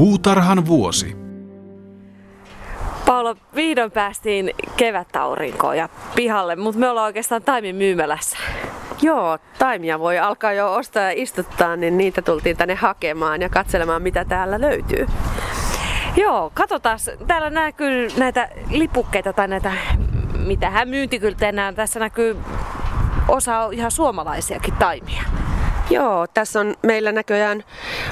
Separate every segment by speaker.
Speaker 1: Puutarhan vuosi.
Speaker 2: Paula, vihdoin päästiin kevätaurinkoon ja pihalle, mutta me ollaan oikeastaan taimin myymälässä.
Speaker 3: Joo, taimia voi alkaa jo ostaa ja istuttaa, niin niitä tultiin tänne hakemaan ja katselemaan, mitä täällä löytyy.
Speaker 2: Joo, katsotaan. Täällä näkyy näitä lipukkeita tai näitä, mitähän myyntikyltejä Tässä näkyy osa ihan suomalaisiakin taimia.
Speaker 3: Joo, tässä on meillä näköjään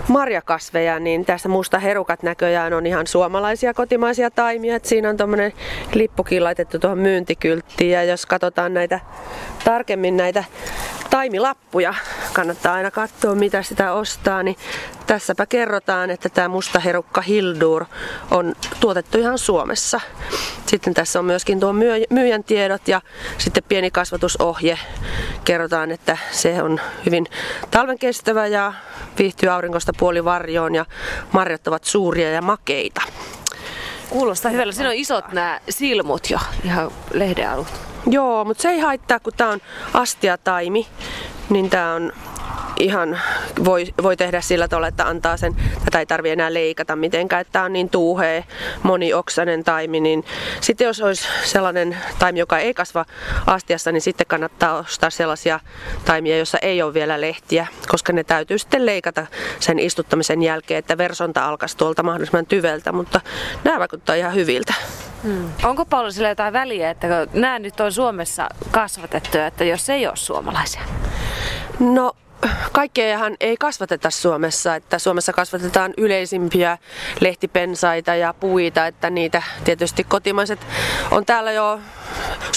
Speaker 3: marjakasveja, niin tässä musta herukat näköjään on ihan suomalaisia kotimaisia taimia. Et siinä on tuommoinen lippukin laitettu tuohon myyntikylttiin ja jos katsotaan näitä tarkemmin näitä taimilappuja, kannattaa aina katsoa mitä sitä ostaa, niin tässäpä kerrotaan, että tämä musta herukka Hildur on tuotettu ihan Suomessa. Sitten tässä on myöskin tuo myyjän tiedot ja sitten pieni kasvatusohje. Kerrotaan, että se on hyvin talven kestävä ja viihtyy aurinkosta puoli varjoon ja marjat ovat suuria ja makeita.
Speaker 2: Kuulostaa hyvällä. Siinä on isot nämä silmut jo, ihan lehdealut.
Speaker 3: Joo, mutta se ei haittaa, kun tämä on astiataimi, niin tämä on ihan voi, voi tehdä sillä tavalla, että antaa sen, tätä ei tarvitse enää leikata mitenkään, että tämä on niin tuuhea, monioksainen taimi, niin sitten jos olisi sellainen taimi, joka ei kasva astiassa, niin sitten kannattaa ostaa sellaisia taimia, joissa ei ole vielä lehtiä, koska ne täytyy sitten leikata sen istuttamisen jälkeen, että versonta alkaisi tuolta mahdollisimman tyveltä, mutta nämä vaikuttaa ihan hyviltä.
Speaker 2: Hmm. Onko paljon sillä jotain väliä, että nämä nyt on Suomessa kasvatettu, että jos ei ole suomalaisia?
Speaker 3: No kaikkeahan ei kasvateta Suomessa, että Suomessa kasvatetaan yleisimpiä lehtipensaita ja puita, että niitä tietysti kotimaiset on täällä jo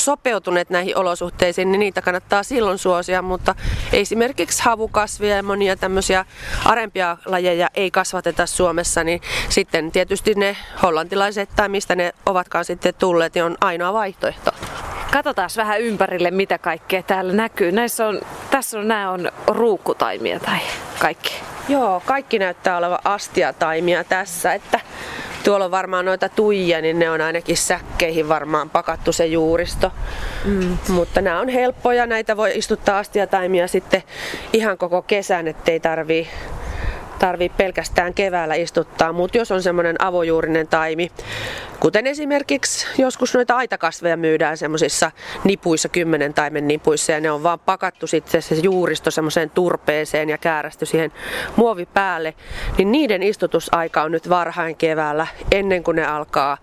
Speaker 3: sopeutuneet näihin olosuhteisiin, niin niitä kannattaa silloin suosia, mutta esimerkiksi havukasvia ja monia tämmöisiä arempia lajeja ei kasvateta Suomessa, niin sitten tietysti ne hollantilaiset tai mistä ne ovatkaan sitten tulleet, niin on ainoa vaihtoehto.
Speaker 2: Katsotaan vähän ympärille, mitä kaikkea täällä näkyy. Näissä on, tässä on, nämä on ruukkutaimia tai kaikki.
Speaker 3: Joo, kaikki näyttää olevan astiataimia tässä, että tuolla on varmaan noita tuijia, niin ne on ainakin säkkeihin varmaan pakattu se juuristo. Mm. Mutta nämä on helppoja, näitä voi istuttaa astiataimia sitten ihan koko kesän, ettei tarvii tarvii pelkästään keväällä istuttaa, mutta jos on semmoinen avojuurinen taimi, kuten esimerkiksi joskus noita aitakasveja myydään semmoisissa nipuissa, kymmenen taimen nipuissa, ja ne on vaan pakattu sitten se juuristo semmoiseen turpeeseen ja käärästy siihen muovi päälle, niin niiden istutusaika on nyt varhain keväällä ennen kuin ne alkaa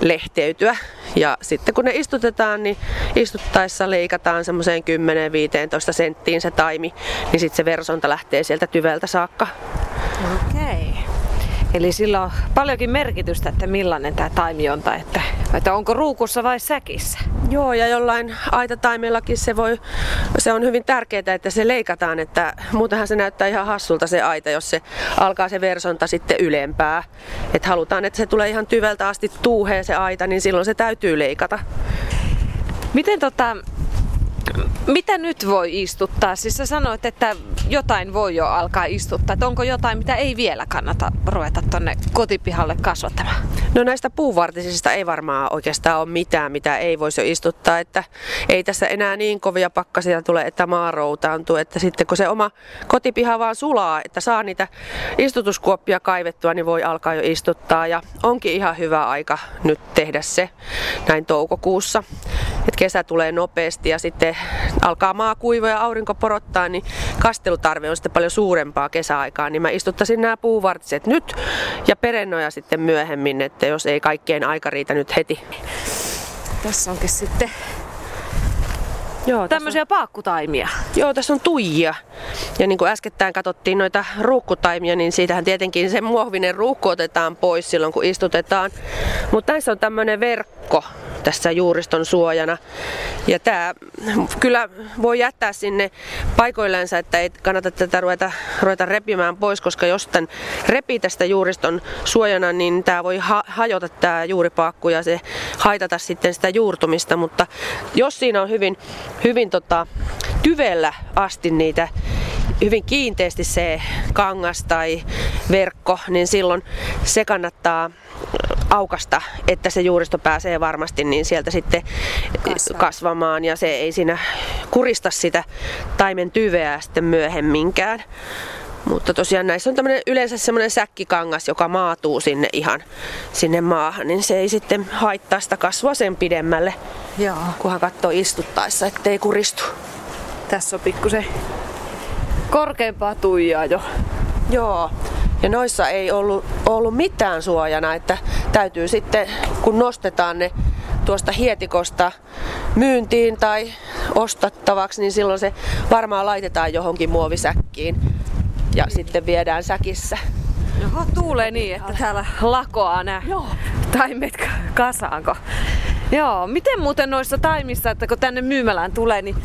Speaker 3: lehteytyä. Ja sitten kun ne istutetaan, niin istuttaessa leikataan semmoiseen 10-15 senttiin se taimi, niin sitten se versonta lähtee sieltä tyveltä saakka.
Speaker 2: Okei. Eli sillä on paljonkin merkitystä, että millainen tämä taimi on tai että, että onko ruukussa vai säkissä.
Speaker 3: Joo, ja jollain aitataimellakin se, voi, se on hyvin tärkeää, että se leikataan, että muutenhan se näyttää ihan hassulta se aita, jos se alkaa se versonta sitten ylempää. Että halutaan, että se tulee ihan tyveltä asti tuuheen se aita, niin silloin se täytyy leikata.
Speaker 2: Miten tota, mitä nyt voi istuttaa? Siis sä sanoit, että jotain voi jo alkaa istuttaa. Että onko jotain, mitä ei vielä kannata ruveta tonne kotipihalle kasvattamaan?
Speaker 3: No näistä puuvartisista ei varmaan oikeastaan ole mitään, mitä ei voisi jo istuttaa. Että ei tässä enää niin kovia pakkasia tule, että maa routaantuu. Että sitten kun se oma kotipiha vaan sulaa, että saa niitä istutuskuoppia kaivettua, niin voi alkaa jo istuttaa. Ja onkin ihan hyvä aika nyt tehdä se näin toukokuussa. Että kesä tulee nopeasti ja sitten alkaa maa kuiva ja aurinko porottaa, niin kastelutarve on sitten paljon suurempaa kesäaikaa, niin mä istuttaisin nämä puuvartiset nyt ja perennoja sitten myöhemmin, että jos ei kaikkien aika riitä nyt heti.
Speaker 2: Tässä onkin sitten Joo, Tämmöisiä on... paakkutaimia.
Speaker 3: Joo, tässä on tuijia. Ja niin kuin äskettäin katsottiin noita ruukkutaimia, niin siitähän tietenkin se muovinen ruukku otetaan pois silloin, kun istutetaan. Mutta näissä on tämmöinen verkko, tässä juuriston suojana. Ja tämä kyllä voi jättää sinne paikoillensa, että ei kannata tätä ruveta, ruveta repimään pois, koska jos tämän repii tästä juuriston suojana, niin tämä voi ha- hajota tämä juuripaakku ja se haitata sitten sitä juurtumista. Mutta jos siinä on hyvin, hyvin tota, tyvellä asti niitä hyvin kiinteästi se kangas tai verkko, niin silloin se kannattaa aukasta, että se juuristo pääsee varmasti niin sieltä sitten Kasvaa. kasvamaan ja se ei siinä kurista sitä taimen tyveä sitten myöhemminkään. Mutta tosiaan näissä on tämmönen, yleensä semmoinen säkkikangas, joka maatuu sinne ihan sinne maahan, niin se ei sitten haittaa sitä kasvua sen pidemmälle,
Speaker 2: Joo.
Speaker 3: kunhan katsoo istuttaessa, ettei kuristu.
Speaker 2: Tässä on pikkusen korkeampaa tuijaa jo.
Speaker 3: Joo. Ja noissa ei ollut, ollut mitään suojana, että täytyy sitten, kun nostetaan ne tuosta hietikosta myyntiin tai ostattavaksi, niin silloin se varmaan laitetaan johonkin muovisäkkiin ja sitten viedään säkissä.
Speaker 2: Oho, tuulee niin, että täällä lakoaa nämä taimet kasaanko. Joo, miten muuten noissa taimissa, että kun tänne myymälään tulee, niin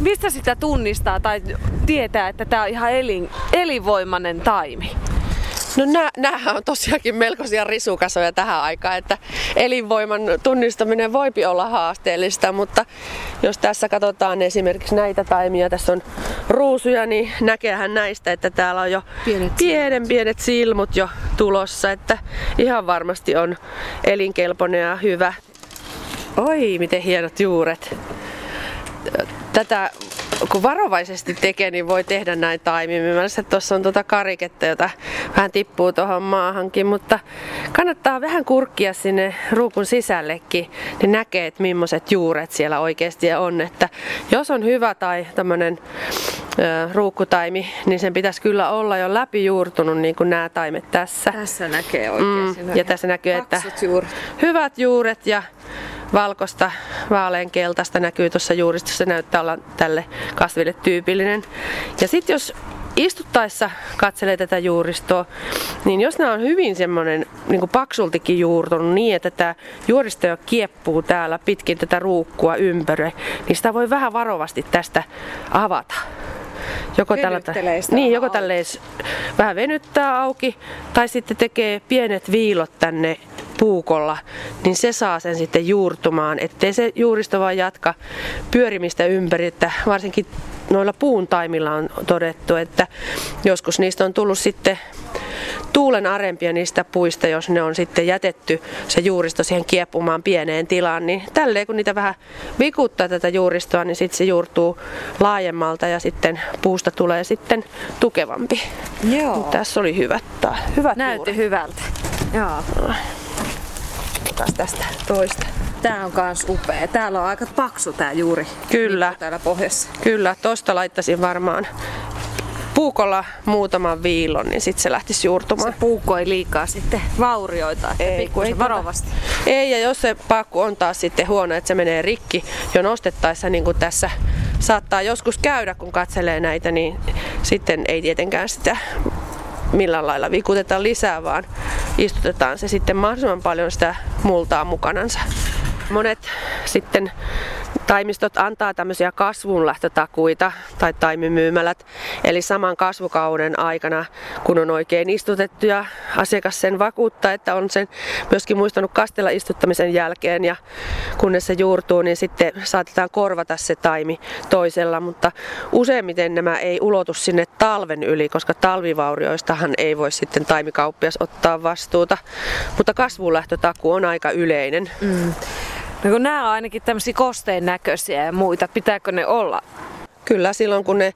Speaker 2: mistä sitä tunnistaa tai tietää, että tämä on ihan elin, elinvoimainen taimi?
Speaker 3: No nää, on tosiaankin melkoisia risukasoja tähän aikaan, että elinvoiman tunnistaminen voipi olla haasteellista, mutta jos tässä katsotaan esimerkiksi näitä taimia, tässä on ruusuja, niin näkeehän näistä, että täällä on jo pienet pienen pienet silmut jo tulossa, että ihan varmasti on elinkelpoinen ja hyvä. Oi, miten hienot juuret. Tätä kun varovaisesti tekee, niin voi tehdä näin taimimimmällä. Tuossa on tuota kariketta, jota vähän tippuu tuohon maahankin, mutta kannattaa vähän kurkkia sinne ruukun sisällekin, niin näkee, että millaiset juuret siellä oikeasti on. Että jos on hyvä tai tämmöinen ruukkutaimi, niin sen pitäisi kyllä olla jo läpijuurtunut niin kuin nämä taimet tässä.
Speaker 2: Tässä näkee oikein.
Speaker 3: Mm, ja tässä näkyy, että juuret. hyvät juuret ja valkosta, vaaleankeltaista näkyy tuossa juuristossa, näyttää olla tälle kasville tyypillinen. Ja sitten jos istuttaessa katselee tätä juuristoa, niin jos nämä on hyvin semmoinen niin paksultikin juurtunut niin, että tämä juuristo jo kieppuu täällä pitkin tätä ruukkua ympäri, niin sitä voi vähän varovasti tästä avata. Joko tällä, niin, joko vähän venyttää auki tai sitten tekee pienet viilot tänne puukolla, niin se saa sen sitten juurtumaan, ettei se juuristo vaan jatka pyörimistä ympäri, että varsinkin noilla puun taimilla on todettu, että joskus niistä on tullut sitten tuulen arempia niistä puista, jos ne on sitten jätetty se juuristo siihen kieppumaan pieneen tilaan, niin tälleen kun niitä vähän vikuttaa tätä juuristoa, niin sitten se juurtuu laajemmalta ja sitten puusta tulee sitten tukevampi.
Speaker 2: Joo.
Speaker 3: Tässä oli hyvät, hyvät
Speaker 2: Näytti juuret. hyvältä. Joo.
Speaker 3: Taas tästä toista.
Speaker 2: Tää on kans upea. Täällä on aika paksu tää juuri.
Speaker 3: Kyllä.
Speaker 2: Täällä pohjassa.
Speaker 3: Kyllä, tosta laittaisin varmaan puukolla muutaman viilon, niin sitten se lähtisi juurtumaan.
Speaker 2: Se puukko ei liikaa sitten vaurioita, että ei, kun ei varovasti.
Speaker 3: Ei, ja jos se paakku on taas sitten huono, että se menee rikki jo nostettaessa, niin kuin tässä saattaa joskus käydä, kun katselee näitä, niin sitten ei tietenkään sitä millään lailla vikutetaan lisää, vaan istutetaan se sitten mahdollisimman paljon sitä multaa mukanansa. Monet sitten Taimistot antaa tämmöisiä kasvunlähtötakuita tai taimimyymälät, eli saman kasvukauden aikana, kun on oikein istutettu ja asiakas sen vakuuttaa, että on sen myöskin muistanut kastella istuttamisen jälkeen ja kunnes se juurtuu, niin sitten saatetaan korvata se taimi toisella, mutta useimmiten nämä ei ulotu sinne talven yli, koska talvivaurioistahan ei voi sitten taimikauppias ottaa vastuuta, mutta kasvunlähtötaku on aika yleinen. Mm.
Speaker 2: No kun nämä on ainakin tämmöisiä kosteen näköisiä ja muita, pitääkö ne olla?
Speaker 3: Kyllä, silloin kun ne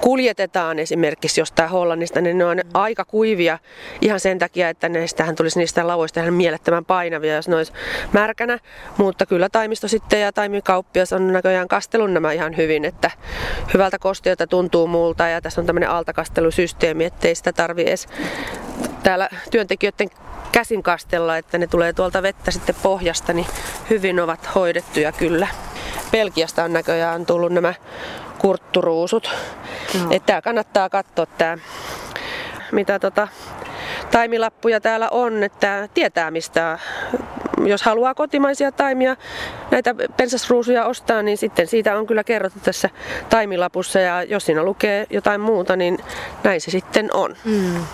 Speaker 3: kuljetetaan esimerkiksi jostain Hollannista, niin ne on aika kuivia ihan sen takia, että neistähän tulisi niistä lauoista ihan mielettömän painavia, jos ne olisi märkänä. Mutta kyllä taimisto sitten ja taimikauppias on näköjään kastelun nämä ihan hyvin, että hyvältä kosteelta tuntuu multa ja tässä on tämmöinen altakastelusysteemi, ettei sitä tarvi edes täällä työntekijöiden käsin kastella, että ne tulee tuolta vettä sitten pohjasta, niin hyvin ovat hoidettuja kyllä. Belgiasta on näköjään tullut nämä kurtturuusut. No. Että kannattaa katsoa tämä, mitä tota, taimilappuja täällä on, että tietää mistä jos haluaa kotimaisia taimia, näitä pensasruusuja ostaa, niin sitten siitä on kyllä kerrottu tässä taimilapussa ja jos siinä lukee jotain muuta, niin näin se sitten on. Mm.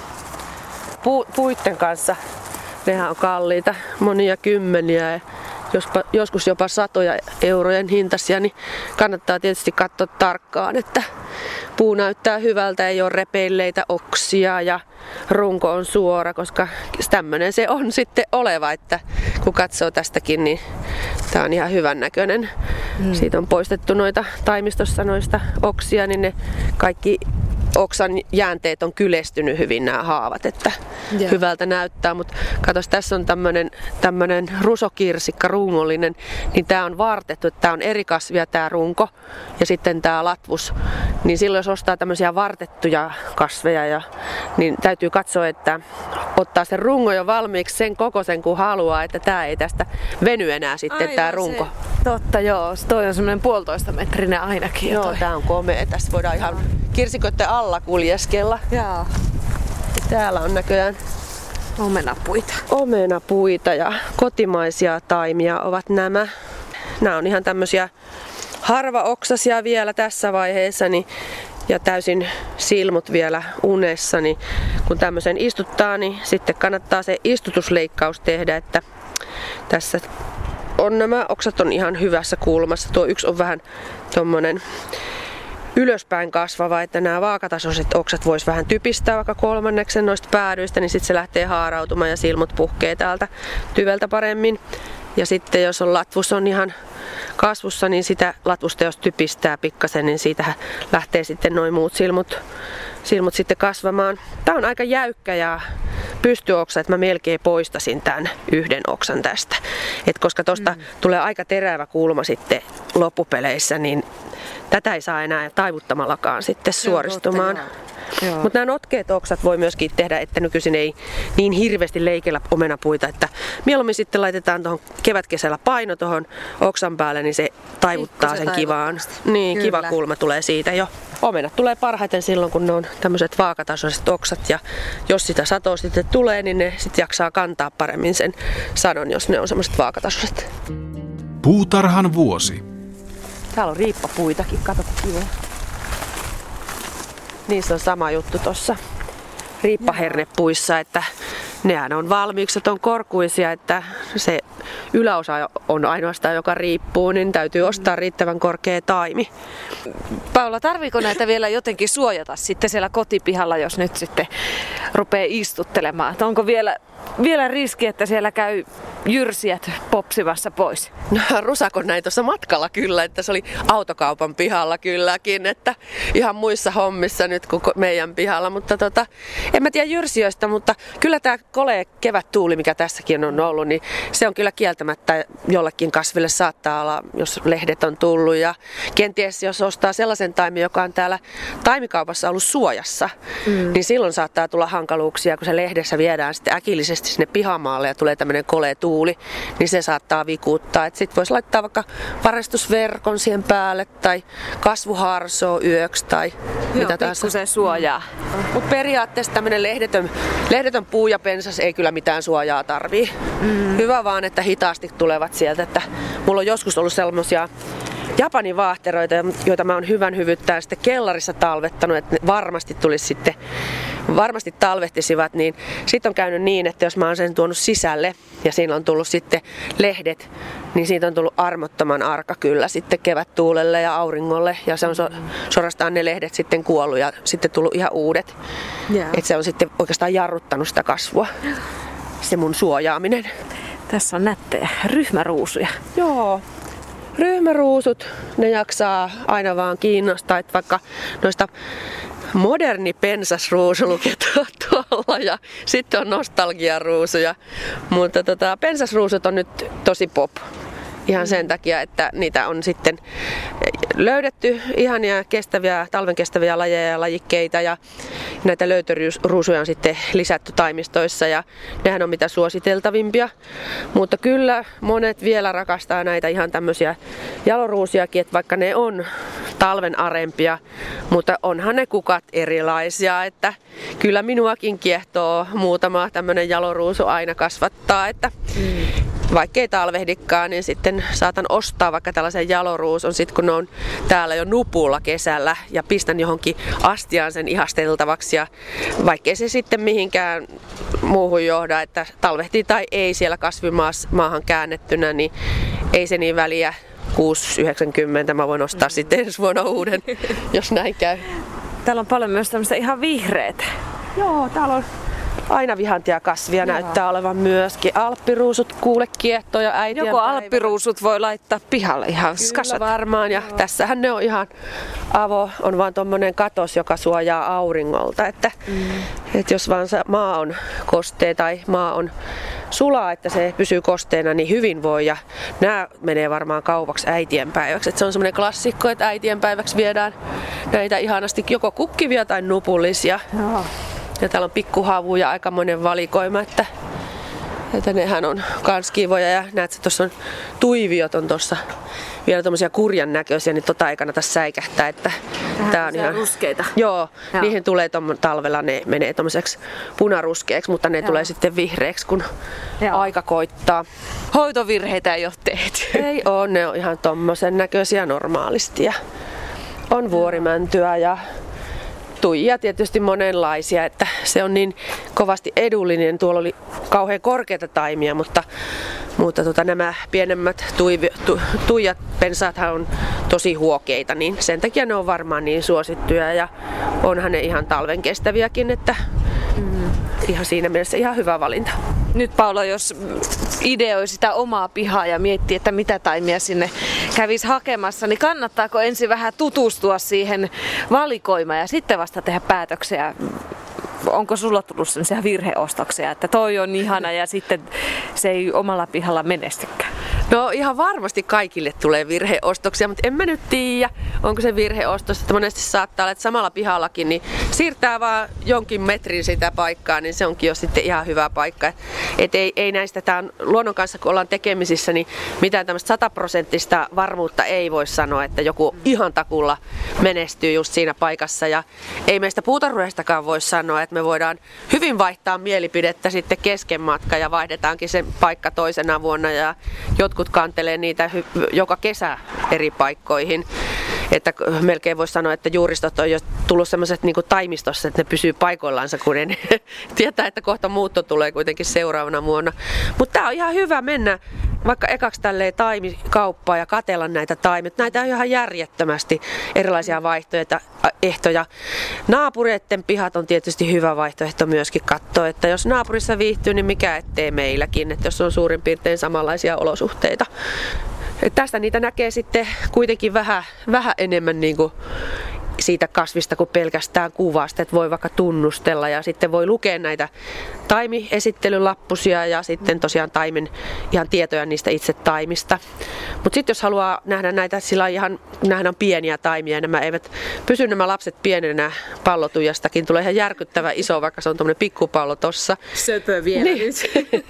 Speaker 3: Pu- puitten kanssa Nehän on kalliita, monia kymmeniä ja jospa, joskus jopa satoja eurojen hintaisia, niin kannattaa tietysti katsoa tarkkaan, että puu näyttää hyvältä, ei ole repeilleitä oksia ja runko on suora, koska tämmöinen se on sitten oleva, että kun katsoo tästäkin, niin tämä on ihan hyvän näköinen. Mm. Siitä on poistettu noita taimistossa noista oksia, niin ne kaikki oksan jäänteet on kylestynyt hyvin nämä haavat, että yeah. hyvältä näyttää. Mutta katos, tässä on tämmöinen tämmönen rusokirsikka rungollinen, niin tämä on vartettu, että tämä on eri kasvia tämä runko ja sitten tämä latvus. Niin silloin jos ostaa tämmöisiä vartettuja kasveja, ja, niin täytyy katsoa, että ottaa sen rungo jo valmiiksi sen kokoisen kuin haluaa, että tämä ei tästä veny enää sitten tämä runko.
Speaker 2: Se, totta joo, toi on semmoinen puolitoista metrinen ainakin.
Speaker 3: Joo, tämä on komea. Tässä voidaan ihan kirsikoiden alla kuljeskella.
Speaker 2: Joo.
Speaker 3: Täällä on näköjään
Speaker 2: omenapuita.
Speaker 3: Omenapuita ja kotimaisia taimia ovat nämä. Nämä on ihan tämmöisiä harvaoksasia vielä tässä vaiheessa, niin ja täysin silmut vielä unessa, niin kun tämmöisen istuttaa, niin sitten kannattaa se istutusleikkaus tehdä, että tässä on nämä oksat on ihan hyvässä kulmassa. Tuo yksi on vähän tommonen ylöspäin kasvava, että nämä vaakatasoiset oksat vois vähän typistää vaikka kolmanneksen noista päädyistä, niin sitten se lähtee haarautumaan ja silmut puhkee täältä tyveltä paremmin. Ja sitten jos on latvus on ihan kasvussa, niin sitä latvusta jos typistää pikkasen, niin siitä lähtee sitten noin muut silmut, silmut sitten kasvamaan. Tämä on aika jäykkä ja pystyoksa, että mä melkein poistasin tämän yhden oksan tästä. Et koska tuosta mm. tulee aika terävä kulma sitten loppupeleissä, niin tätä ei saa enää taivuttamallakaan sitten suoristumaan. Mutta nämä notkeet oksat voi myöskin tehdä, että nykyisin ei niin hirveästi leikellä omenapuita, että mieluummin sitten laitetaan tuohon kevätkesällä paino tuohon oksan päälle, niin se taivuttaa sen kivaan. Niin, Kyllä. kiva kulma tulee siitä jo. Omenat tulee parhaiten silloin, kun ne on tämmöiset vaakatasoiset oksat ja jos sitä satoa sitten tulee, niin ne sitten jaksaa kantaa paremmin sen sadon, jos ne on semmoiset vaakatasoiset.
Speaker 1: Puutarhan vuosi.
Speaker 3: Täällä on riippapuitakin, kato kiva. Niissä on sama juttu tuossa riippahernepuissa, että nehän on valmiiksi, on korkuisia, että se yläosa on ainoastaan, joka riippuu, niin täytyy ostaa riittävän korkea taimi.
Speaker 2: Paula, tarviiko näitä vielä jotenkin suojata sitten siellä kotipihalla, jos nyt sitten rupeaa istuttelemaan? Että onko vielä, vielä riski, että siellä käy jyrsijät popsimassa pois?
Speaker 3: No, rusakon näin tuossa matkalla kyllä, että se oli autokaupan pihalla kylläkin, että ihan muissa hommissa nyt kuin meidän pihalla, mutta tota, en mä tiedä jyrsijöistä, mutta kyllä tämä kole kevättuuli, mikä tässäkin on ollut, niin se on kyllä kieltämättä jollekin kasville saattaa olla, jos lehdet on tullut ja kenties jos ostaa sellaisen taimen, joka on täällä taimikaupassa ollut suojassa, mm. niin silloin saattaa tulla hankaluuksia, kun se lehdessä viedään sitten äkillisesti sinne pihamaalle ja tulee tämmöinen kole tuuli, niin se saattaa vikuuttaa. Sitten voisi laittaa vaikka varestusverkon siihen päälle tai kasvuharsoa yöksi tai
Speaker 2: Joo, mitä tahansa. se suojaa.
Speaker 3: Mm. Mutta periaatteessa tämmöinen lehdetön, lehdetön puu ja pensas ei kyllä mitään suojaa tarvii. Mm. Hyvä vaan, että hitaasti tulevat sieltä. Että mulla on joskus ollut sellaisia Japanin vaahteroita, joita mä oon hyvän hyvyttää sitten kellarissa talvettanut, että ne varmasti tulisi sitten, varmasti talvehtisivat, niin sitten on käynyt niin, että jos mä oon sen tuonut sisälle ja siinä on tullut sitten lehdet, niin siitä on tullut armottoman arka kyllä sitten kevättuulelle ja auringolle ja se on so, suorastaan ne lehdet sitten kuollut ja sitten tullut ihan uudet. Yeah. Että se on sitten oikeastaan jarruttanut sitä kasvua, se mun suojaaminen.
Speaker 2: Tässä on nättejä ryhmäruusuja.
Speaker 3: Joo, ryhmäruusut, ne jaksaa aina vaan kiinnostaa, että vaikka noista moderni pensasruusu lukee tuolla ja sitten on nostalgiaruusuja, mutta tota, pensasruusut on nyt tosi pop ihan sen takia, että niitä on sitten löydetty ihania kestäviä, talven kestäviä lajeja ja lajikkeita ja näitä löytöruusuja on sitten lisätty taimistoissa ja nehän on mitä suositeltavimpia. Mutta kyllä monet vielä rakastaa näitä ihan tämmöisiä jaloruusiakin, että vaikka ne on talven arempia, mutta onhan ne kukat erilaisia, että kyllä minuakin kiehtoo muutama tämmöinen jaloruusu aina kasvattaa, että mm vaikkei talvehdikaan, niin sitten saatan ostaa vaikka tällaisen jaloruusun, sit kun ne on täällä jo nupulla kesällä ja pistän johonkin astiaan sen ihasteltavaksi ja vaikkei se sitten mihinkään muuhun johda, että talvehtii tai ei siellä kasvimaahan käännettynä, niin ei se niin väliä 6,90 mä voin ostaa sitten ensi vuonna uuden, jos näin käy.
Speaker 2: Täällä on paljon myös tämmöistä ihan vihreitä.
Speaker 3: Joo, täällä on aina vihantia kasvia Joo. näyttää olevan myöskin. Alppiruusut kuule kiehtoo jo äitien
Speaker 2: Joko alppiruusut voi laittaa pihalle ihan
Speaker 3: Kyllä kasvat. varmaan ja Joo. tässähän ne on ihan avo, on vaan tuommoinen katos, joka suojaa auringolta. Että, mm. että jos vaan maa on kostee tai maa on sulaa, että se pysyy kosteena, niin hyvin voi. Ja nämä menee varmaan kaupaksi äitienpäiväksi. Että se on semmoinen klassikko, että äitienpäiväksi viedään näitä ihanasti joko kukkivia tai nupullisia. Joo. Ja täällä on pikkuhavuja aikamoinen valikoima, että, että nehän on kans kivoja. Ja näet, että tuossa on tuiviot on tuossa vielä tommosia kurjan näköisiä, niin tota ei kannata säikähtää. Että
Speaker 2: Vähän tää on ihan ruskeita.
Speaker 3: Joo, joo. niihin tulee tom, talvella, ne menee tommoseksi punaruskeeksi, mutta ne joo. tulee sitten vihreäksi, kun joo. aika koittaa.
Speaker 2: Hoitovirheitä ei ole tehty.
Speaker 3: Ei ole, ne on ihan tommosen näköisiä normaalisti. Ja on vuorimäntyä ja tuijia tietysti monenlaisia, että se on niin kovasti edullinen. Tuolla oli kauhean korkeita taimia, mutta, mutta tota, nämä pienemmät tuivi, tu, tuijat, pensaathan on tosi huokeita, niin sen takia ne on varmaan niin suosittuja ja onhan ne ihan talven kestäviäkin, että mm, ihan siinä mielessä ihan hyvä valinta.
Speaker 2: Nyt Paula, jos ideoi sitä omaa pihaa ja miettii, että mitä taimia sinne kävisi hakemassa, niin kannattaako ensin vähän tutustua siihen valikoimaan ja sitten vasta tehdä päätöksiä onko sulla tullut sellaisia virheostoksia, että toi on ihana ja sitten se ei omalla pihalla menestykään?
Speaker 3: No ihan varmasti kaikille tulee virheostoksia, mutta en mä nyt tiedä, onko se virheostos, että monesti saattaa olla, että samalla pihallakin niin siirtää vaan jonkin metrin sitä paikkaa, niin se onkin jo sitten ihan hyvä paikka. Et ei, ei näistä, tämän luonnon kanssa kun ollaan tekemisissä, niin mitään tämmöistä sataprosenttista varmuutta ei voi sanoa, että joku ihan takulla menestyy just siinä paikassa. Ja ei meistä puutarhuistakaan voi sanoa, että me voidaan hyvin vaihtaa mielipidettä sitten kesken matka ja vaihdetaankin sen paikka toisena vuonna ja jotkut kantelee niitä joka kesä eri paikkoihin. Että melkein voisi sanoa, että juuristot on jo tullut semmoiset niin taimistossa, että ne pysyy paikoillansa, kun ne tietää, että kohta muutto tulee kuitenkin seuraavana vuonna. Mutta tämä on ihan hyvä mennä vaikka ekaksi tälleen taimikauppaa ja katella näitä taimit. Näitä on ihan järjettömästi erilaisia vaihtoehtoja. Ehtoja. Naapureiden pihat on tietysti hyvä vaihtoehto myöskin katsoa, että jos naapurissa viihtyy, niin mikä ettei meilläkin, että jos on suurin piirtein samanlaisia olosuhteita. Et tästä niitä näkee sitten kuitenkin vähän, vähän enemmän niin kuin siitä kasvista kuin pelkästään kuvasta, että voi vaikka tunnustella ja sitten voi lukea näitä taimiesittelylappusia ja sitten tosiaan taimen ihan tietoja niistä itse taimista. Mutta sitten jos haluaa nähdä näitä sillä ihan, nähdä on pieniä taimia, nämä eivät pysy nämä lapset pienenä pallotujastakin, tulee ihan järkyttävä iso, vaikka se on tuommoinen pikkupallo tossa.
Speaker 2: Söpö vielä
Speaker 3: niin,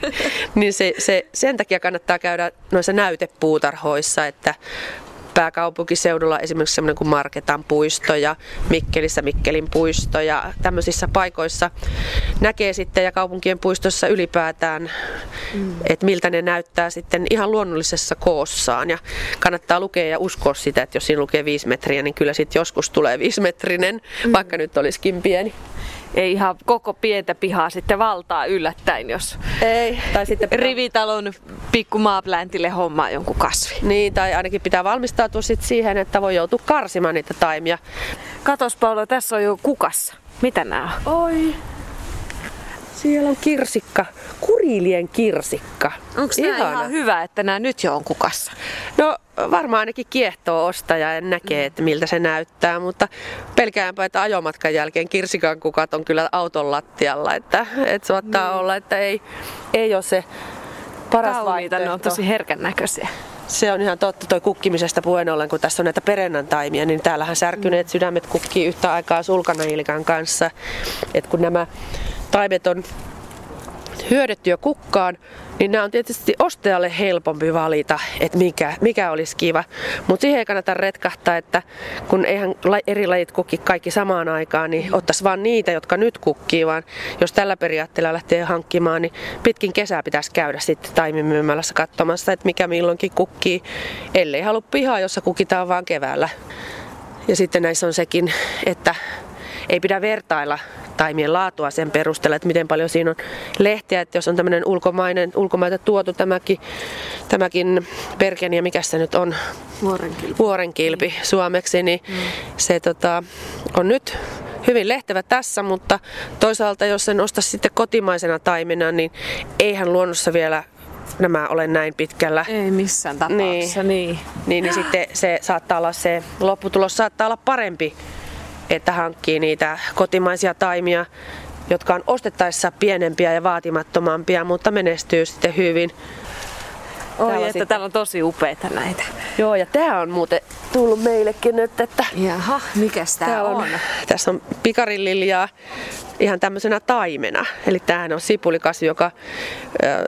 Speaker 3: niin se, se, sen takia kannattaa käydä noissa näytepuutarhoissa, että pääkaupunkiseudulla esimerkiksi semmoinen kuin Marketan puisto ja Mikkelissä Mikkelin puisto ja tämmöisissä paikoissa näkee sitten ja kaupunkien puistossa ylipäätään, mm. että miltä ne näyttää sitten ihan luonnollisessa koossaan ja kannattaa lukea ja uskoa sitä, että jos siinä lukee viisi metriä, niin kyllä sitten joskus tulee viisimetrinen, mm. vaikka nyt olisikin pieni
Speaker 2: ei ihan koko pientä pihaa sitten valtaa yllättäen, jos
Speaker 3: ei,
Speaker 2: tai sitten pitää... rivitalon pikku maapläntille hommaa jonkun kasvi.
Speaker 3: Niin, tai ainakin pitää valmistautua sit siihen, että voi joutua karsimaan niitä taimia.
Speaker 2: Katos Paula, tässä on jo kukassa. Mitä nämä
Speaker 3: on? Oi, siellä on kirsikka, kurilien kirsikka.
Speaker 2: Onko ihan hyvä, että nämä nyt jo on kukassa?
Speaker 3: No varmaan ainakin kiehtoo ostaja ja näkee, että miltä se näyttää, mutta pelkäänpä, että ajomatkan jälkeen kirsikan kukat on kyllä auton lattialla, että, että saattaa niin. olla, että ei, ei ole se paras Kauniita,
Speaker 2: ne on tosi herkän näköisiä.
Speaker 3: Se on ihan totta, toi kukkimisesta puheen ollen, kun tässä on näitä perennän taimia, niin täällähän särkyneet mm. sydämet kukkii yhtä aikaa sulkanailkan kanssa. Et kun nämä taimet on hyödytty jo kukkaan, niin nämä on tietysti ostajalle helpompi valita, että mikä, mikä olisi kiva. Mutta siihen ei kannata retkahtaa, että kun eihän eri lajit kukki kaikki samaan aikaan, niin ottaisi vaan niitä, jotka nyt kukkii, vaan jos tällä periaatteella lähtee hankkimaan, niin pitkin kesää pitäisi käydä sitten taimimyymälässä katsomassa, että mikä milloinkin kukkii, ellei halua pihaa, jossa kukitaan vaan keväällä. Ja sitten näissä on sekin, että ei pidä vertailla taimien laatua sen perusteella, että miten paljon siinä on lehteä. Että jos on tämmöinen ulkomainen, ulkomaita tuotu tämäkin, tämäkin perkeni ja mikä se nyt on?
Speaker 2: Vuorenkilpi.
Speaker 3: Vuorenkilpi mm. suomeksi, niin mm. se tota, on nyt hyvin lehtevä tässä, mutta toisaalta jos sen ostaisi sitten kotimaisena taimena, niin eihän luonnossa vielä nämä ole näin pitkällä.
Speaker 2: Ei missään tapauksessa, niin. niin.
Speaker 3: Niin, niin sitten se saattaa olla se lopputulos saattaa olla parempi, että hankkii niitä kotimaisia taimia, jotka on ostettaessa pienempiä ja vaatimattomampia, mutta menestyy sitten hyvin.
Speaker 2: Oi, täällä että sitten... täällä on tosi upeita näitä.
Speaker 3: Joo, ja tää on muuten tullut meillekin nyt, että...
Speaker 2: Jaha, mikäs tää, tää on? on?
Speaker 3: Tässä on pikarililjaa ihan tämmöisenä taimena. Eli tämähän on sipulikasvi, joka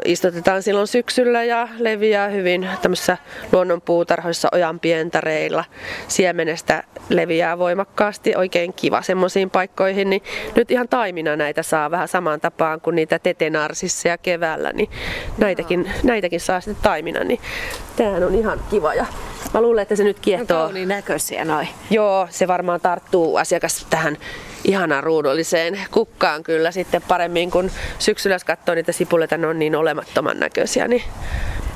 Speaker 3: istutetaan silloin syksyllä ja leviää hyvin tämmöisissä luonnonpuutarhoissa ojan pientareilla. Siemenestä leviää voimakkaasti, oikein kiva semmoisiin paikkoihin. Niin nyt ihan taimina näitä saa vähän samaan tapaan kuin niitä tetenarsissa ja keväällä. Niin näitäkin, näitäkin saa sitten taimina. Niin tämähän on ihan kiva. Ja mä luulen, että se nyt kiehtoo.
Speaker 2: No, näköisiä noin.
Speaker 3: Joo, se varmaan tarttuu asiakas tähän ihanaan ruudulliseen kukkaan kyllä sitten paremmin, kun syksyllä jos katsoo niitä sipuleita, ne on niin olemattoman näköisiä. Niin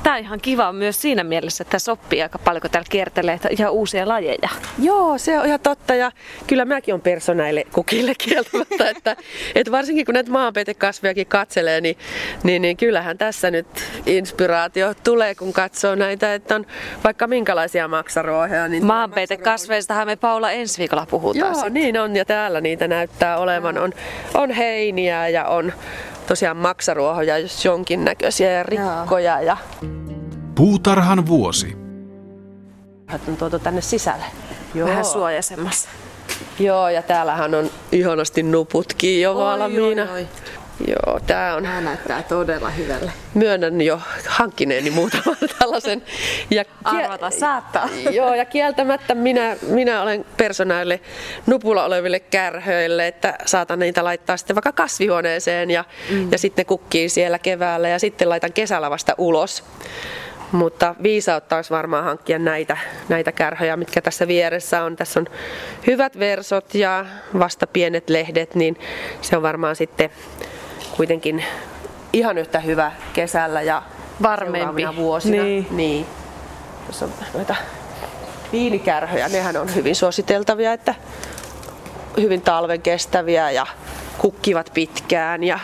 Speaker 2: Tämä on ihan kiva myös siinä mielessä, että tässä oppii aika paljon, kun täällä kiertelee ihan uusia lajeja.
Speaker 3: Joo, se on ihan totta ja kyllä mäkin on personaille kukille kieltämättä, että, että varsinkin kun näitä maanpeitekasvejakin katselee, niin, niin, niin kyllähän tässä nyt inspiraatio tulee, kun katsoo näitä, että on vaikka minkälaisia maksaruoheja. Niin
Speaker 2: Maanpeitekasveistahan me Paula ensi viikolla puhutaan.
Speaker 3: Joo, sitten. niin on ja täällä niitä näyttää olevan. On, on heiniä ja on tosiaan maksaruohoja, jos jonkinnäköisiä ja rikkoja. Ja...
Speaker 1: Puutarhan vuosi.
Speaker 3: On tuotu tänne sisälle.
Speaker 2: Joo. Vähän suojasemmassa.
Speaker 3: Joo, ja täällähän on ihanasti nuputkin jo oi, valmiina. Oi, oi. Joo, tää on...
Speaker 2: Tää näyttää todella hyvälle.
Speaker 3: Myönnän jo hankkineeni muutaman tällaisen.
Speaker 2: Ja Arvata saattaa.
Speaker 3: Joo, ja kieltämättä minä, minä olen personaille nupulla oleville kärhöille, että saatan niitä laittaa sitten vaikka kasvihuoneeseen ja, mm. ja sitten kukkii siellä keväällä ja sitten laitan kesällä vasta ulos. Mutta viisautta olisi varmaan hankkia näitä, näitä kärhöjä, mitkä tässä vieressä on. Tässä on hyvät versot ja vasta pienet lehdet, niin se on varmaan sitten kuitenkin ihan yhtä hyvä kesällä ja
Speaker 2: varmempi
Speaker 3: vuosina. Niin. niin. Tässä on noita viinikärhöjä, nehän on hyvin suositeltavia, että hyvin talven kestäviä ja kukkivat pitkään ja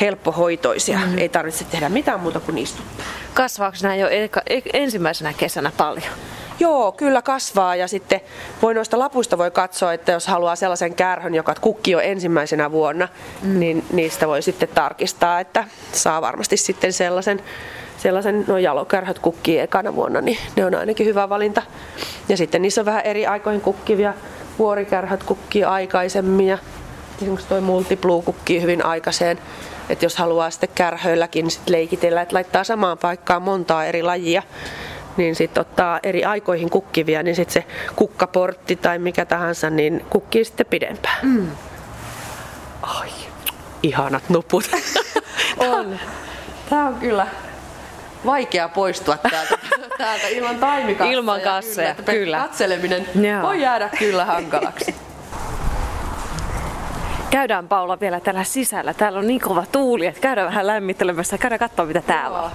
Speaker 3: helppohoitoisia. Mm. Ei tarvitse tehdä mitään muuta kuin istuttaa.
Speaker 2: Kasvaako nämä jo ensimmäisenä kesänä paljon?
Speaker 3: Joo, kyllä kasvaa ja sitten voi noista lapuista voi katsoa, että jos haluaa sellaisen kärhön, joka kukki jo ensimmäisenä vuonna, mm. niin niistä voi sitten tarkistaa, että saa varmasti sitten sellaisen, sellaisen no jalokärhöt kukkii ekana vuonna, niin ne on ainakin hyvä valinta. Ja sitten niissä on vähän eri aikoihin kukkivia, vuorikärhöt kukkii aikaisemmin ja esimerkiksi toi multipluu kukkii hyvin aikaiseen. Että jos haluaa sitten kärhöilläkin sit leikitellä, että laittaa samaan paikkaan montaa eri lajia, niin sitten ottaa eri aikoihin kukkivia, niin sitten se kukkaportti tai mikä tahansa, niin kukkii sitten pidempään. Mm. Ai, ihanat nuput.
Speaker 2: on.
Speaker 3: Tämä on kyllä vaikea poistua täältä, täältä ilman taimikasseja.
Speaker 2: Ilman kasseja, kyllä. kyllä.
Speaker 3: Katseleminen Joo. voi jäädä kyllä hankalaksi.
Speaker 2: Käydään Paula vielä täällä sisällä. Täällä on niin kova tuuli, että käydään vähän lämmittelemässä. Käydään katsoa mitä täällä on.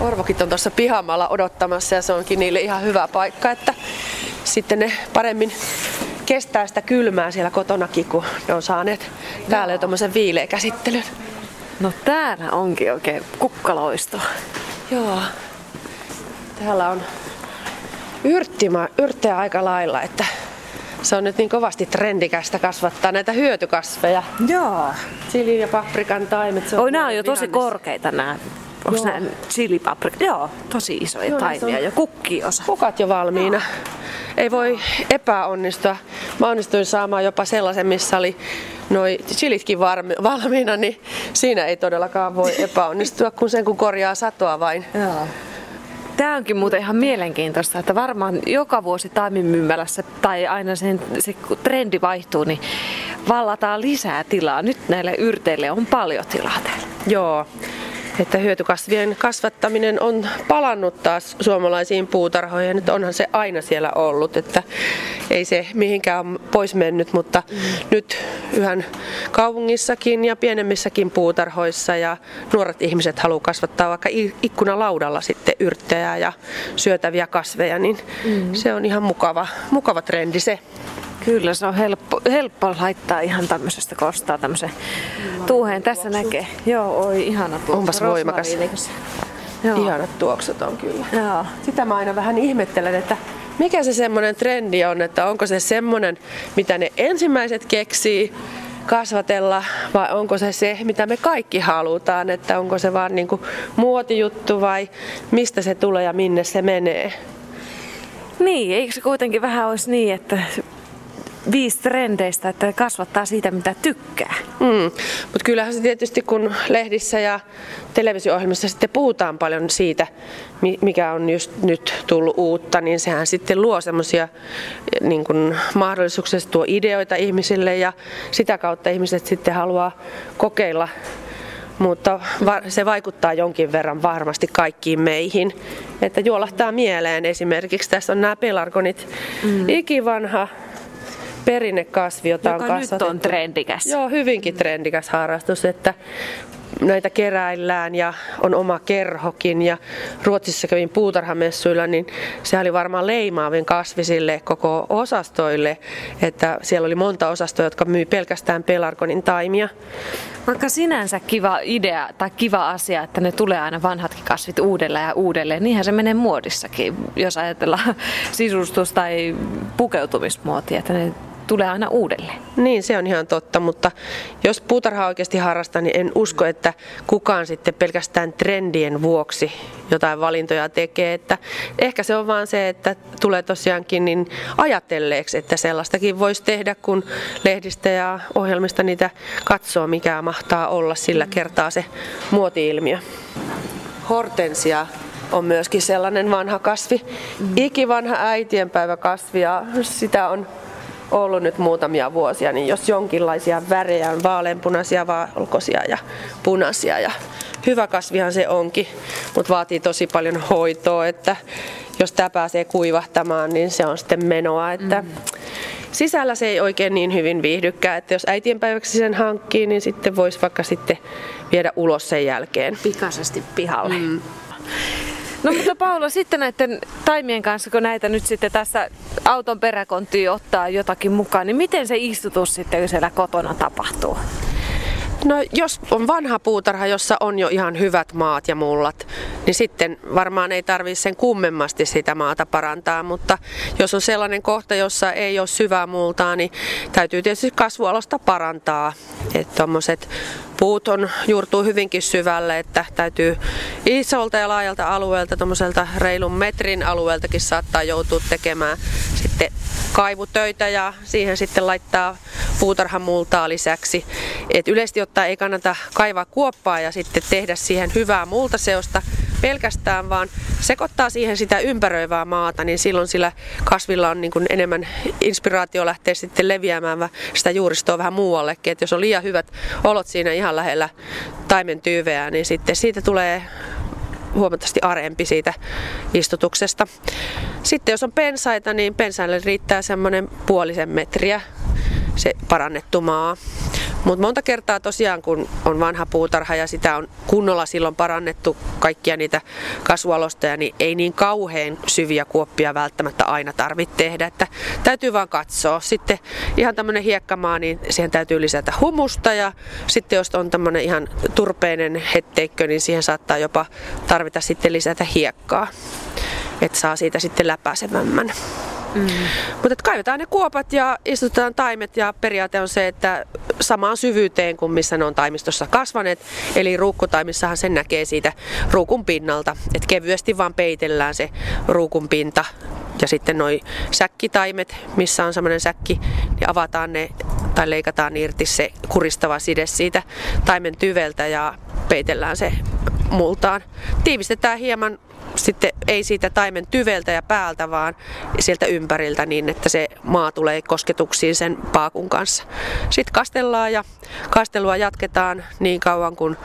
Speaker 3: Orvokit on tuossa pihamalla odottamassa ja se onkin niille ihan hyvä paikka, että sitten ne paremmin kestää sitä kylmää siellä kotonakin, kun ne on saaneet täällä jo tuommoisen viileä käsittelyn.
Speaker 2: No täällä onkin oikein kukkaloisto.
Speaker 3: Joo. Täällä on yrttima, yrttejä aika lailla, että se on nyt niin kovasti trendikästä kasvattaa näitä hyötykasveja.
Speaker 2: Joo.
Speaker 3: Chili ja paprikan taimet.
Speaker 2: Se on Oi, nämä on jo tosi korkeita nämä. Onko nämä chilipaprika? Joo, tosi isoja Joo, taimia ja kukkiosa.
Speaker 3: Kukat jo valmiina. Joo. Ei voi epäonnistua. Mä onnistuin saamaan jopa sellaisen, missä oli noi chilitkin valmiina, niin siinä ei todellakaan voi epäonnistua, kun sen kun korjaa satoa vain.
Speaker 2: Joo. Tämä onkin muuten ihan mielenkiintoista, että varmaan joka vuosi taimimyymälässä tai aina sen, se kun trendi vaihtuu, niin vallataan lisää tilaa. Nyt näille yrteille on paljon tilaa täällä.
Speaker 3: Joo, että hyötykasvien kasvattaminen on palannut taas suomalaisiin puutarhoihin. Nyt onhan se aina siellä ollut, että ei se mihinkään pois mennyt, mutta mm. nyt yhä kaupungissakin ja pienemmissäkin puutarhoissa ja nuoret ihmiset haluaa kasvattaa vaikka ikkunalaudalla sitten yrttejä ja syötäviä kasveja, niin mm. se on ihan mukava, mukava trendi se.
Speaker 2: Kyllä, se on helppo, helppo laittaa ihan tämmöisestä kostaa tämmöisen tuuheen. Tässä näkee. Joo, oi ihana tuoksu.
Speaker 3: Onpas voimakas.
Speaker 2: Joo.
Speaker 3: Ihanat tuoksut on kyllä.
Speaker 2: Joo.
Speaker 3: Sitä mä aina vähän ihmettelen, että mikä se semmoinen trendi on, että onko se semmoinen, mitä ne ensimmäiset keksii kasvatella vai onko se se, mitä me kaikki halutaan, että onko se vaan niin kuin muotijuttu vai mistä se tulee ja minne se menee.
Speaker 2: Niin, eikö se kuitenkin vähän olisi niin, että viisi trendeistä, että kasvattaa siitä, mitä tykkää.
Speaker 3: Mm. Mutta kyllähän se tietysti, kun lehdissä ja televisio-ohjelmissa sitten puhutaan paljon siitä, mikä on just nyt tullut uutta, niin sehän sitten luo semmoisia niin mahdollisuuksia, tuo ideoita ihmisille ja sitä kautta ihmiset sitten haluaa kokeilla mutta se vaikuttaa jonkin verran varmasti kaikkiin meihin. Että juolahtaa mieleen esimerkiksi, tässä on nämä pelargonit, mm. ikivanha perinnekasvi, jota
Speaker 2: Joka
Speaker 3: on kasvatettu.
Speaker 2: nyt on trendikäs.
Speaker 3: Joo, hyvinkin trendikäs harrastus, että näitä keräillään ja on oma kerhokin ja Ruotsissa kävin puutarhamessuilla, niin se oli varmaan leimaavin kasvisille koko osastoille, että siellä oli monta osastoa, jotka myi pelkästään pelargonin taimia.
Speaker 2: Vaikka sinänsä kiva idea tai kiva asia, että ne tulee aina vanhatkin kasvit uudelleen ja uudelleen. Niinhän se menee muodissakin, jos ajatellaan sisustus- tai pukeutumismuotia, että ne tulee aina uudelleen.
Speaker 3: Niin, se on ihan totta, mutta jos puutarha oikeasti harrastaa, niin en usko, että kukaan sitten pelkästään trendien vuoksi jotain valintoja tekee. Että ehkä se on vaan se, että tulee tosiaankin niin ajatelleeksi, että sellaistakin voisi tehdä, kun lehdistä ja ohjelmista niitä katsoo, mikä mahtaa olla sillä kertaa se muoti-ilmiö. Hortensia on myöskin sellainen vanha kasvi, ikivanha äitienpäiväkasvi ja sitä on ollut nyt muutamia vuosia, niin jos jonkinlaisia värejä on vaaleanpunaisia, valkoisia ja punaisia ja hyvä kasvihan se onkin, mutta vaatii tosi paljon hoitoa, että jos tämä pääsee kuivahtamaan, niin se on sitten menoa, että mm. sisällä se ei oikein niin hyvin viihdykään, että jos äitienpäiväksi sen hankkii, niin sitten voisi vaikka sitten viedä ulos sen jälkeen.
Speaker 2: Pikaisesti pihalle. Mm. No mutta Paula, sitten näiden taimien kanssa, kun näitä nyt sitten tässä auton peräkonttiin ottaa jotakin mukaan, niin miten se istutus sitten siellä kotona tapahtuu?
Speaker 3: No jos on vanha puutarha, jossa on jo ihan hyvät maat ja mullat, niin sitten varmaan ei tarvitse sen kummemmasti sitä maata parantaa, mutta jos on sellainen kohta, jossa ei ole syvää multaa, niin täytyy tietysti kasvualosta parantaa. Että puut on, juurtuu hyvinkin syvälle, että täytyy isolta ja laajalta alueelta, tuommoiselta reilun metrin alueeltakin saattaa joutua tekemään sitten kaivutöitä ja siihen sitten laittaa puutarhan multaa lisäksi. Et yleisesti ottaen ei kannata kaivaa kuoppaa ja sitten tehdä siihen hyvää multaseosta pelkästään, vaan sekoittaa siihen sitä ympäröivää maata, niin silloin sillä kasvilla on niin kuin enemmän inspiraatio lähteä sitten leviämään sitä juuristoa vähän muuallekin. Et jos on liian hyvät olot siinä ihan lähellä taimen tyyveä, niin sitten siitä tulee huomattavasti arempi siitä istutuksesta. Sitten jos on pensaita, niin pensaille riittää semmoinen puolisen metriä se parannettu maa. Mutta monta kertaa tosiaan, kun on vanha puutarha ja sitä on kunnolla silloin parannettu kaikkia niitä kasvualostoja, niin ei niin kauhean syviä kuoppia välttämättä aina tarvitse tehdä. Että täytyy vaan katsoa. Sitten ihan tämmöinen hiekkamaa, niin siihen täytyy lisätä humusta ja sitten jos on tämmöinen ihan turpeinen hetteikkö, niin siihen saattaa jopa tarvita sitten lisätä hiekkaa, että saa siitä sitten läpäisevämmän. Mm. Mutta kaivetaan ne kuopat ja istutetaan taimet ja periaate on se, että samaan syvyyteen kuin missä ne on taimistossa kasvaneet. Eli ruukkutaimissahan sen näkee siitä ruukun pinnalta, että kevyesti vaan peitellään se ruukun pinta. Ja sitten noi säkkitaimet, missä on semmoinen säkki, niin avataan ne tai leikataan irti se kuristava side siitä taimen tyveltä ja peitellään se multaan. Tiivistetään hieman sitten ei siitä taimen tyveltä ja päältä, vaan sieltä ympäriltä niin, että se maa tulee kosketuksiin sen paakun kanssa. Sitten kastellaan ja kastelua jatketaan niin kauan kuin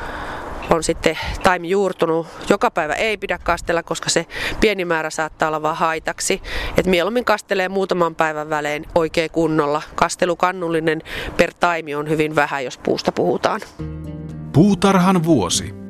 Speaker 3: on sitten taimi juurtunut. Joka päivä ei pidä kastella, koska se pieni määrä saattaa olla vaan haitaksi. Et mieluummin kastelee muutaman päivän välein oikein kunnolla. Kastelukannullinen per taimi on hyvin vähän, jos puusta puhutaan.
Speaker 1: Puutarhan vuosi.